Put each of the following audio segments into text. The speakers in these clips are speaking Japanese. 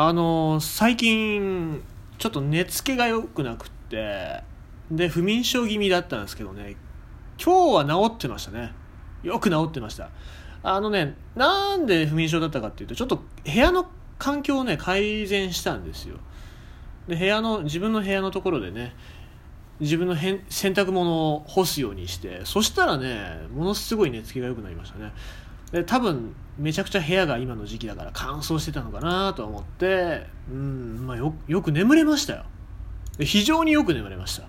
あの最近ちょっと寝つきが良くなくってで不眠症気味だったんですけどね今日は治ってましたね。よく治ってました。あのねなんで不眠症だったかっていうとちょっと部屋の環境をね改善したんですよ。で部屋の自分の部屋のところでね自分の洗濯物を干すようにしてそしたらねものすごい寝つきが良くなりましたね。で多分めちゃくちゃ部屋が今の時期だから乾燥してたのかなと思ってうん、まあ、よく眠れましたよ。非常によく眠れました。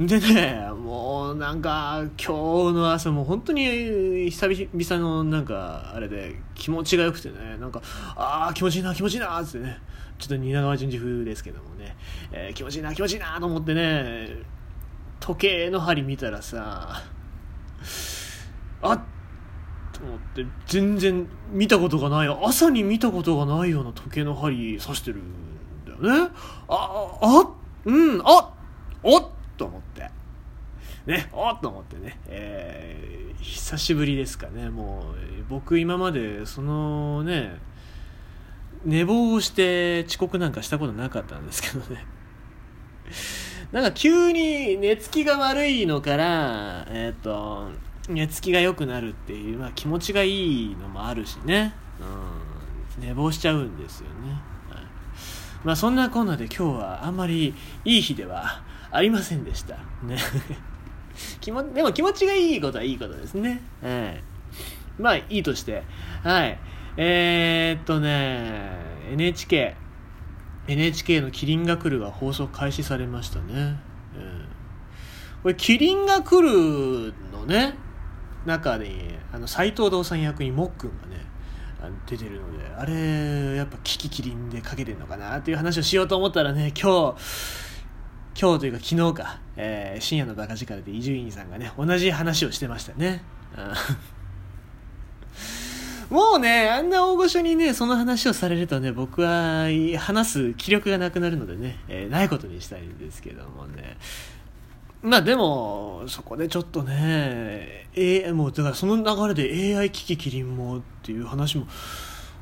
でねもうなんか今日の朝も本当に久々のなんかあれで気持ちが良くてねなんかああ気持ちいいな気持ちいいなってねちょっと蜷川淳二風ですけどもね、えー、気持ちいいな気持ちいいなと思ってね時計の針見たらさあっと思って全然見たことがない朝に見たことがないような時計の針刺してるんだよね。ああうんあおっと思って。ねおっと思ってね、えー、久しぶりですかね。もう僕今までそのね寝坊をして遅刻なんかしたことなかったんですけどね。なんか急に寝つきが悪いのからえっ、ー、と寝つきが良くなるっていう、まあ、気持ちがいいのもあるしね、うん、寝坊しちゃうんですよね、はい、まあそんなこんなで今日はあんまりいい日ではありませんでした。ね。気もでも気持ちがいいことはいいことですね、はい、まあいいとして。はい。えー、っとね NHK NHK の「キリンが来る」が放送開始されましたね、えー、これ「キリンが来る」のね中にあの斎藤道さん役にもっくんがね出てるのであれやっぱキキキリンでかけてんのかなっていう話をしようと思ったらね今日今日というか昨日か、えー、深夜のバカ力で伊集院さんがね同じ話をしてましたね、もうねあんな大御所にねその話をされるとね僕は話す気力がなくなるのでね、えー、ないことにしたいんですけどもね。まあでも、そこでちょっとね、え、もうだからその流れで AI 危機器キリンもっていう話も、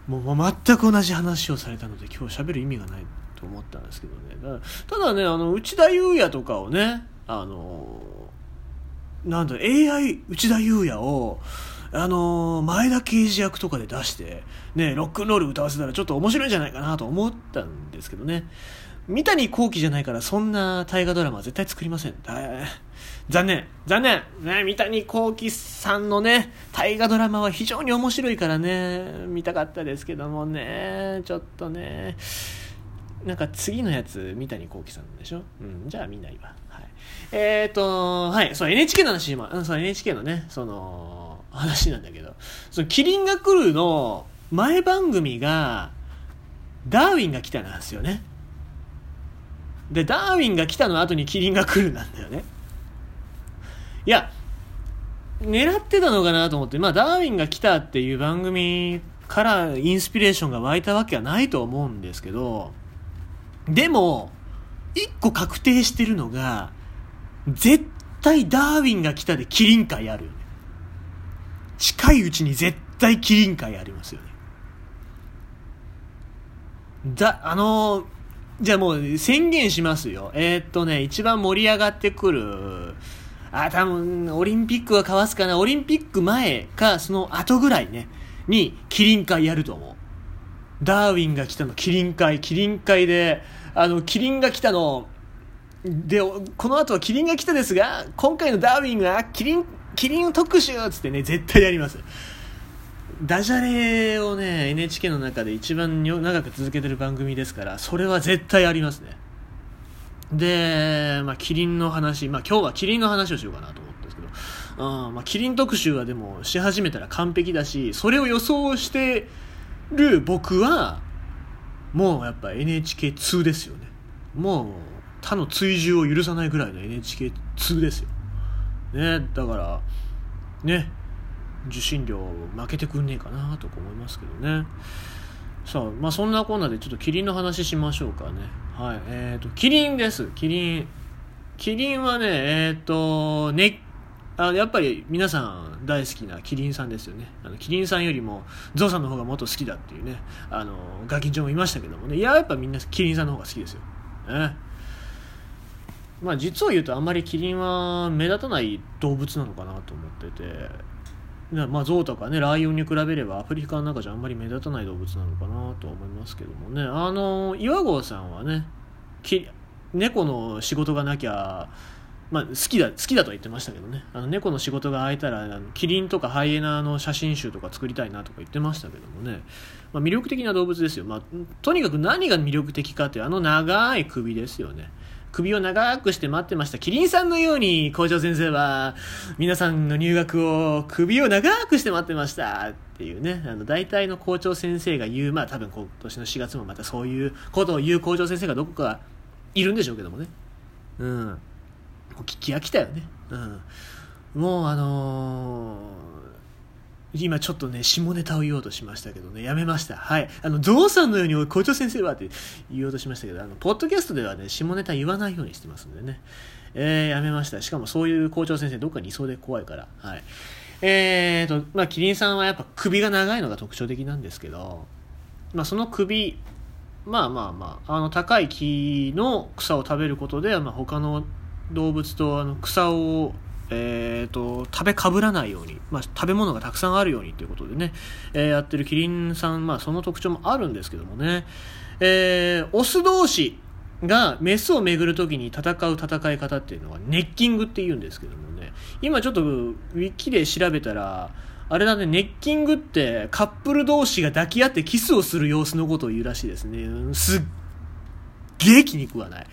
もう全く同じ話をされたので今日喋る意味がないと思ったんですけどね。ただね、あの、内田祐也とかをね、あの、なんだ、AI 内田祐也を、あの前田刑事役とかで出して、ね、ロックンロール歌わせたらちょっと面白いんじゃないかなと思ったんですけどね。三谷幸喜じゃないからそんな大河ドラマは絶対作りません。残念残念ね、三谷幸喜さんのね、大河ドラマは非常に面白いからね、見たかったですけどもね、ちょっとね、なんか次のやつ、三谷幸喜さんでしょ？うん、じゃあ見ないわ。はい。えっ、ー、と、はい、そう、NHK の話、今、うん、そう、NHK のね、その、話なんだけど、その、キリンが来るの前番組が、ダーウィンが来たなんですよね。で、ダーウィンが来たの後にキリンが来るなんだよね。いや、狙ってたのかなと思って、まあ、ダーウィンが来たっていう番組からインスピレーションが湧いたわけはないと思うんですけど、でも、一個確定してるのが、絶対ダーウィンが来たでキリン会ある。近いうちに絶対キリン会ありますよね。だ、あのーじゃあもう宣言しますよ。えー、っとね、一番盛り上がってくる、あ、多分、オリンピックはかわすかな。オリンピック前か、その後ぐらいね、に、キリン会やると思う。ダーウィンが来たの、キリン会、キリン会で、あの、キリンが来たの、で、この後はキリンが来たですが、今回のダーウィンが、キリン、キリン特集つってね、絶対やります。ダジャレをね NHK の中で一番長く続けてる番組ですからそれは絶対ありますね。で、まあ、キリンの話、まあ、今日はキリンの話をしようかなと思ったんですけど、うんまあ、キリン特集はでもし始めたら完璧だしそれを予想してる僕はもうやっぱ NHK2 ですよね。もう他の追従を許さないぐらいの NHK2 ですよ。ねだからね受信料負けてくんねえかなとか思いますけどね。さあまあそんなコーナーでちょっとキリンの話しましょうかね。はいえっ、ー、とキリンです。キリン。キリンはねえっ、ー、とねあやっぱり皆さん大好きなキリンさんですよね。あのキリンさんよりもゾウさんの方がもっと好きだっていうねあのガキンチョもいましたけどもね。いややっぱみんなキリンさんの方が好きですよ、ね、まあ実を言うとあんまりキリンは目立たない動物なのかなと思ってて。まあ、象とかねライオンに比べればアフリカの中じゃあんまり目立たない動物なのかなと思いますけどもね。あの岩合さんはね猫の仕事がなきゃまあ、好きだ好きだとは言ってましたけどね。あの猫の仕事が空いたらあのキリンとかハイエナの写真集とか作りたいなとか言ってましたけどもね、まあ、魅力的な動物ですよ、まあ、とにかく何が魅力的かっていうあの長い首ですよね。首を長くして待ってましたキリンさんのように校長先生は皆さんの入学を首を長くして待ってましたっていうねあの大体の校長先生が言うまあ多分今年の4月もまたそういうことを言う校長先生がどこかいるんでしょうけどもねうんう聞き飽きたよね。うん。もうあのー、今ちょっとね、下ネタを言おうとしましたけどね、やめました。はい。あの、ゾウさんのように校長先生はって言おうとしましたけど、あの、ポッドキャストではね、下ネタ言わないようにしてますんでね。えー、やめました。しかもそういう校長先生どっかにいそうで怖いから。はい。えーと、まあ、キリンさんはやっぱ首が長いのが特徴的なんですけど、まあ、その首、まあまあまあ、あの高い木の草を食べることで、まあ、他の動物とあの草を、えーと、食べかぶらないように、まあ、食べ物がたくさんあるようにということでね、えー、やってるキリンさん、まあ、その特徴もあるんですけどもね、えー、オス同士がメスをめぐるときに戦う戦い方っていうのはネッキングって言うんですけどもね今ちょっとウィキで調べたらあれだねネッキングってカップル同士が抱き合ってキスをする様子のことを言うらしいですねすっげえ気に食わない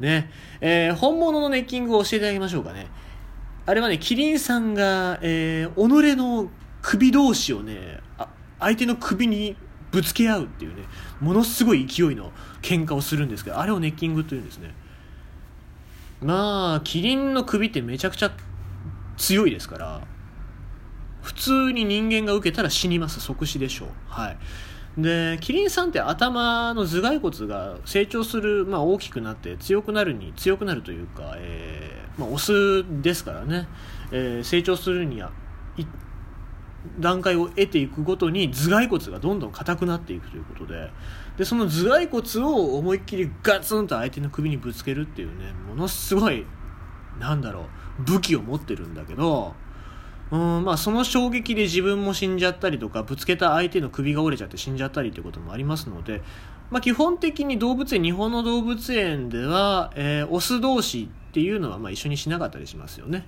ね。えー、本物のネッキングを教えてあげましょうかね。あれはね、キリンさんが、えー、己の首同士をね、あ相手の首にぶつけ合うっていうね、ものすごい勢いの喧嘩をするんですけど、あれをネッキングというんですね。まあ、キリンの首ってめちゃくちゃ強いですから、普通に人間が受けたら死にます。即死でしょう。はい。でキリンさんって頭の頭蓋骨が成長する、まあ、大きくなって強くなるに強くなるというか、えまあ、オスですからね、えー、成長するには段階を得ていくごとに頭蓋骨がどんどん硬くなっていくということで。でその頭蓋骨を思いっきりガツンと相手の首にぶつけるっていうねものすごいなんだろう武器を持ってるんだけどうんまあ、その衝撃で自分も死んじゃったりとかぶつけた相手の首が折れちゃって死んじゃったりということもありますので、まあ、基本的に動物園日本の動物園では、えー、オス同士っていうのはまあ一緒にしなかったりしますよね、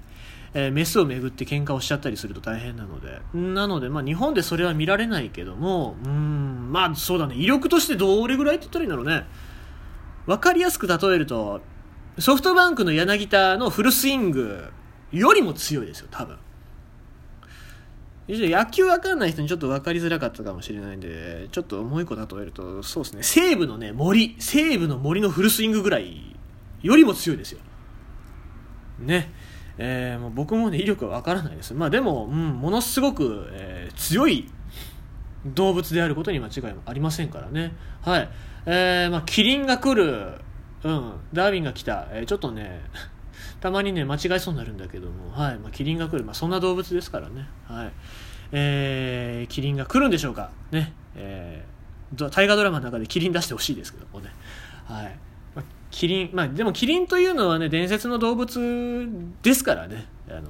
えー、メスをめぐって喧嘩をしちゃったりすると大変なので。なので、まあ、日本でそれは見られないけどもうんまあそうだね。威力としてどれぐらいって言ったらいいんだろうね。分かりやすく例えるとソフトバンクの柳田のフルスイングよりも強いですよ多分。野球わかんない人にちょっと分かりづらかったかもしれないんで、ちょっともう一個例えると、そうですね、西武のね、森、西武の森のフルスイングぐらいよりも強いですよ。ね。えー、もう僕もね、威力はわからないです。まあでも、うん、ものすごく、えー、強い動物であることに間違いもありませんからね。はい。えー、まあ、キリンが来る、うん、ダーウィンが来た、え、ちょっとね、たまにね、間違えそうになるんだけども、はい。まあ、キリンが来る。まあ、そんな動物ですからね。はい。えー、キリンが来るんでしょうか。ね。えー、大河ドラマの中でキリン出してほしいですけどもね。はい。キリン、まあ、でもキリンというのはね、伝説の動物ですからね。あの、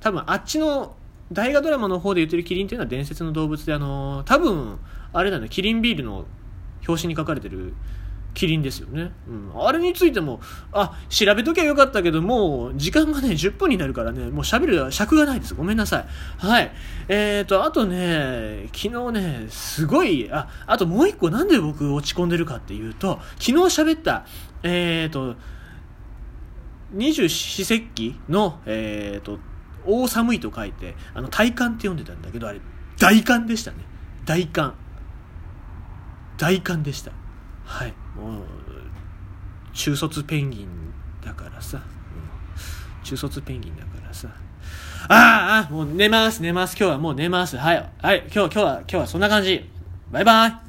多分あっちの大河ドラマの方で言ってるキリンというのは伝説の動物で、あの、多分、あれだね、キリンビールの表紙に書かれてるキリンですよね。うん。あれについても、あ、調べときゃよかったけど、もう、時間がね、10分になるからね、もう喋る尺がないです。ごめんなさい。はい。えーと、あとね、昨日ね、すごい、あ、あともう一個なんで僕落ち込んでるかっていうと、昨日喋った、えーと、二十四節気の、えーと、大寒いと書いて、あの、体感って読んでたんだけど、あれ、大寒でしたね。大寒。大寒でした。はい。もう中卒ペンギンだからさ、うん、中卒ペンギンだからさ。ああもう寝ます寝ます。今日はもう寝ます。はいはい今日今日は今日はそんな感じ。バイバイ。